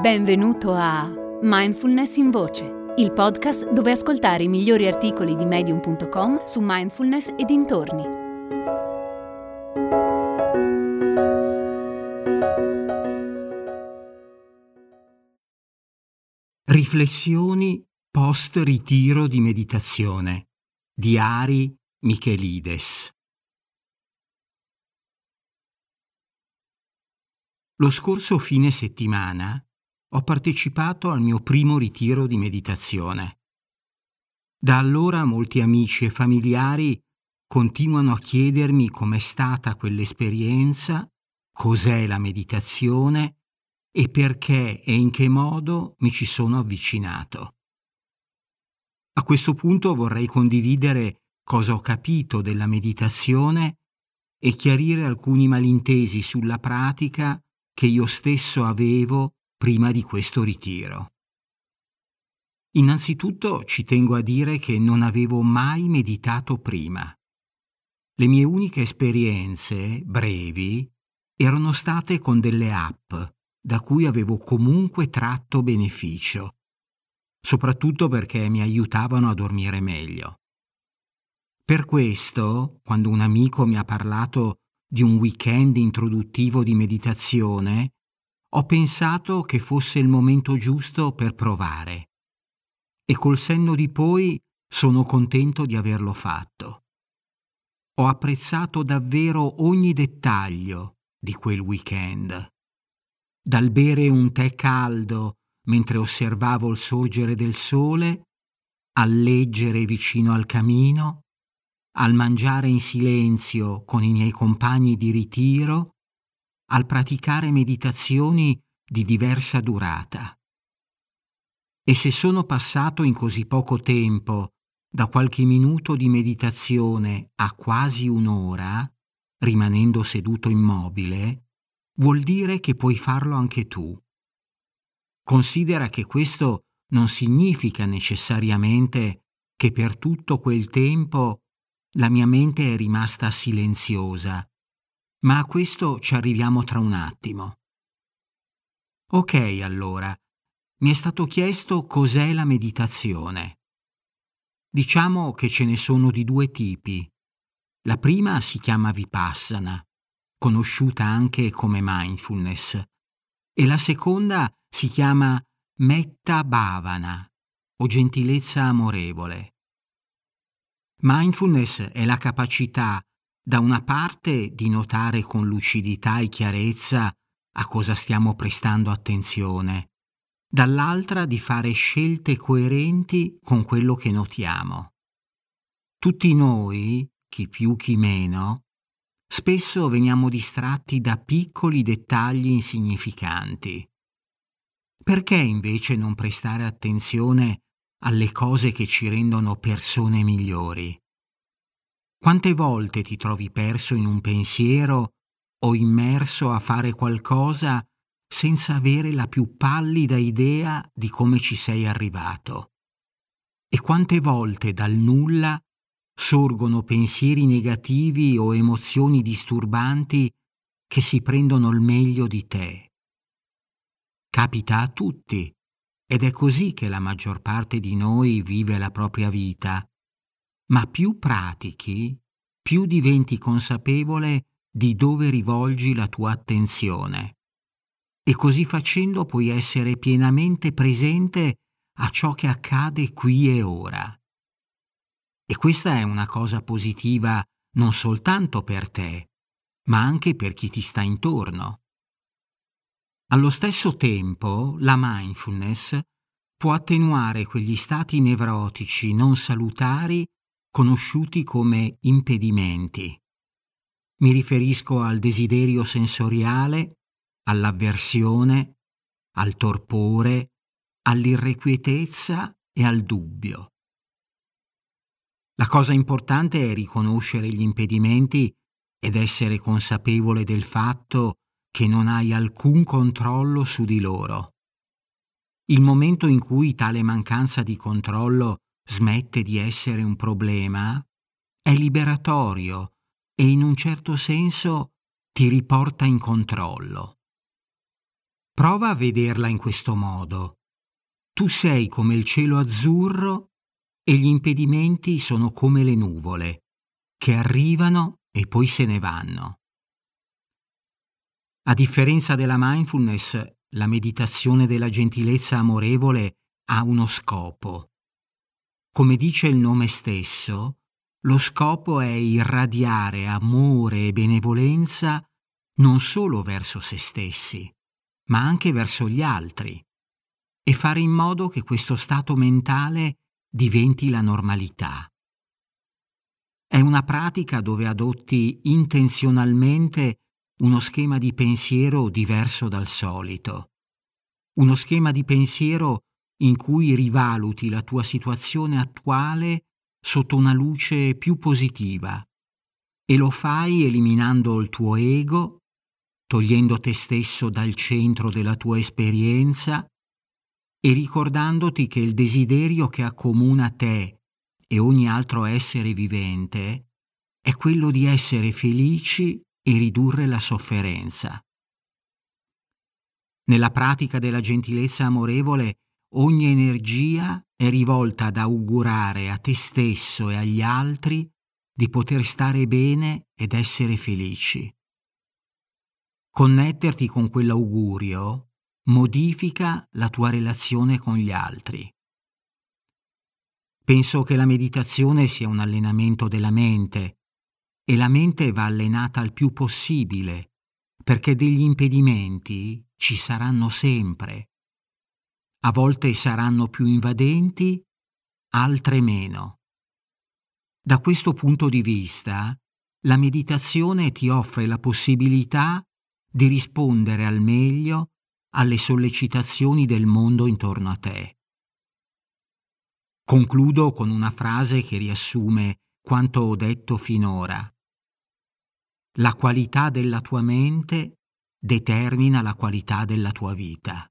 Benvenuto a Mindfulness in Voce, il podcast dove ascoltare i migliori articoli di medium.com su mindfulness e dintorni. Riflessioni post ritiro di meditazione di Ari Michelides. Lo scorso fine settimana ho partecipato al mio primo ritiro di meditazione. Da allora molti amici e familiari continuano a chiedermi com'è stata quell'esperienza, cos'è la meditazione e perché e in che modo mi ci sono avvicinato. A questo punto vorrei condividere cosa ho capito della meditazione e chiarire alcuni malintesi sulla pratica che io stesso avevo prima di questo ritiro. Innanzitutto ci tengo a dire che non avevo mai meditato prima. Le mie uniche esperienze, brevi, erano state con delle app da cui avevo comunque tratto beneficio, soprattutto perché mi aiutavano a dormire meglio. Per questo, quando un amico mi ha parlato di un weekend introduttivo di meditazione, ho pensato che fosse il momento giusto per provare. E col senno di poi sono contento di averlo fatto. Ho apprezzato davvero ogni dettaglio di quel weekend. Dal bere un tè caldo mentre osservavo il sorgere del sole, al leggere vicino al camino, al mangiare in silenzio con i miei compagni di ritiro, al praticare meditazioni di diversa durata. E se sono passato in così poco tempo da qualche minuto di meditazione a quasi un'ora, rimanendo seduto immobile, vuol dire che puoi farlo anche tu. Considera che questo non significa necessariamente che per tutto quel tempo la mia mente è rimasta silenziosa ma a questo ci arriviamo tra un attimo. Ok, allora, mi è stato chiesto cos'è la meditazione. Diciamo che ce ne sono di due tipi. La prima si chiama vipassana, conosciuta anche come mindfulness, e la seconda si chiama metta bhavana, o gentilezza amorevole. Mindfulness è la capacità da una parte di notare con lucidità e chiarezza a cosa stiamo prestando attenzione, dall'altra di fare scelte coerenti con quello che notiamo. Tutti noi, chi più chi meno, spesso veniamo distratti da piccoli dettagli insignificanti. Perché invece non prestare attenzione alle cose che ci rendono persone migliori? Quante volte ti trovi perso in un pensiero o immerso a fare qualcosa senza avere la più pallida idea di come ci sei arrivato? E quante volte dal nulla sorgono pensieri negativi o emozioni disturbanti che si prendono il meglio di te? Capita a tutti ed è così che la maggior parte di noi vive la propria vita ma più pratichi, più diventi consapevole di dove rivolgi la tua attenzione. E così facendo puoi essere pienamente presente a ciò che accade qui e ora. E questa è una cosa positiva non soltanto per te, ma anche per chi ti sta intorno. Allo stesso tempo, la mindfulness può attenuare quegli stati nevrotici non salutari conosciuti come impedimenti. Mi riferisco al desiderio sensoriale, all'avversione, al torpore, all'irrequietezza e al dubbio. La cosa importante è riconoscere gli impedimenti ed essere consapevole del fatto che non hai alcun controllo su di loro. Il momento in cui tale mancanza di controllo smette di essere un problema, è liberatorio e in un certo senso ti riporta in controllo. Prova a vederla in questo modo. Tu sei come il cielo azzurro e gli impedimenti sono come le nuvole, che arrivano e poi se ne vanno. A differenza della mindfulness, la meditazione della gentilezza amorevole ha uno scopo. Come dice il nome stesso, lo scopo è irradiare amore e benevolenza non solo verso se stessi, ma anche verso gli altri, e fare in modo che questo stato mentale diventi la normalità. È una pratica dove adotti intenzionalmente uno schema di pensiero diverso dal solito, uno schema di pensiero in cui rivaluti la tua situazione attuale sotto una luce più positiva e lo fai eliminando il tuo ego togliendo te stesso dal centro della tua esperienza e ricordandoti che il desiderio che accomuna te e ogni altro essere vivente è quello di essere felici e ridurre la sofferenza. Nella pratica della gentilezza amorevole ogni energia è rivolta ad augurare a te stesso e agli altri di poter stare bene ed essere felici. Connetterti con quell'augurio modifica la tua relazione con gli altri. Penso che la meditazione sia un allenamento della mente e la mente va allenata al più possibile perché degli impedimenti ci saranno sempre. A volte saranno più invadenti, altre meno. Da questo punto di vista, la meditazione ti offre la possibilità di rispondere al meglio alle sollecitazioni del mondo intorno a te. Concludo con una frase che riassume quanto ho detto finora. La qualità della tua mente determina la qualità della tua vita.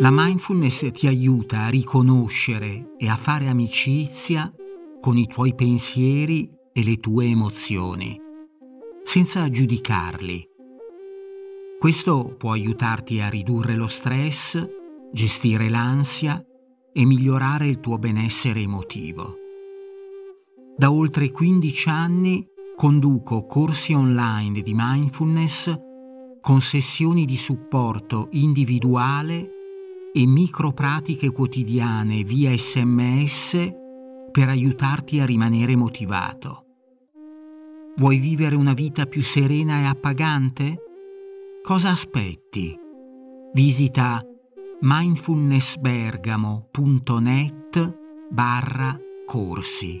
La mindfulness ti aiuta a riconoscere e a fare amicizia con i tuoi pensieri e le tue emozioni, senza giudicarli. Questo può aiutarti a ridurre lo stress, gestire l'ansia e migliorare il tuo benessere emotivo. Da oltre 15 anni conduco corsi online di mindfulness con sessioni di supporto individuale e micro pratiche quotidiane via sms per aiutarti a rimanere motivato. Vuoi vivere una vita più serena e appagante? Cosa aspetti? Visita mindfulnessbergamo.net barra corsi.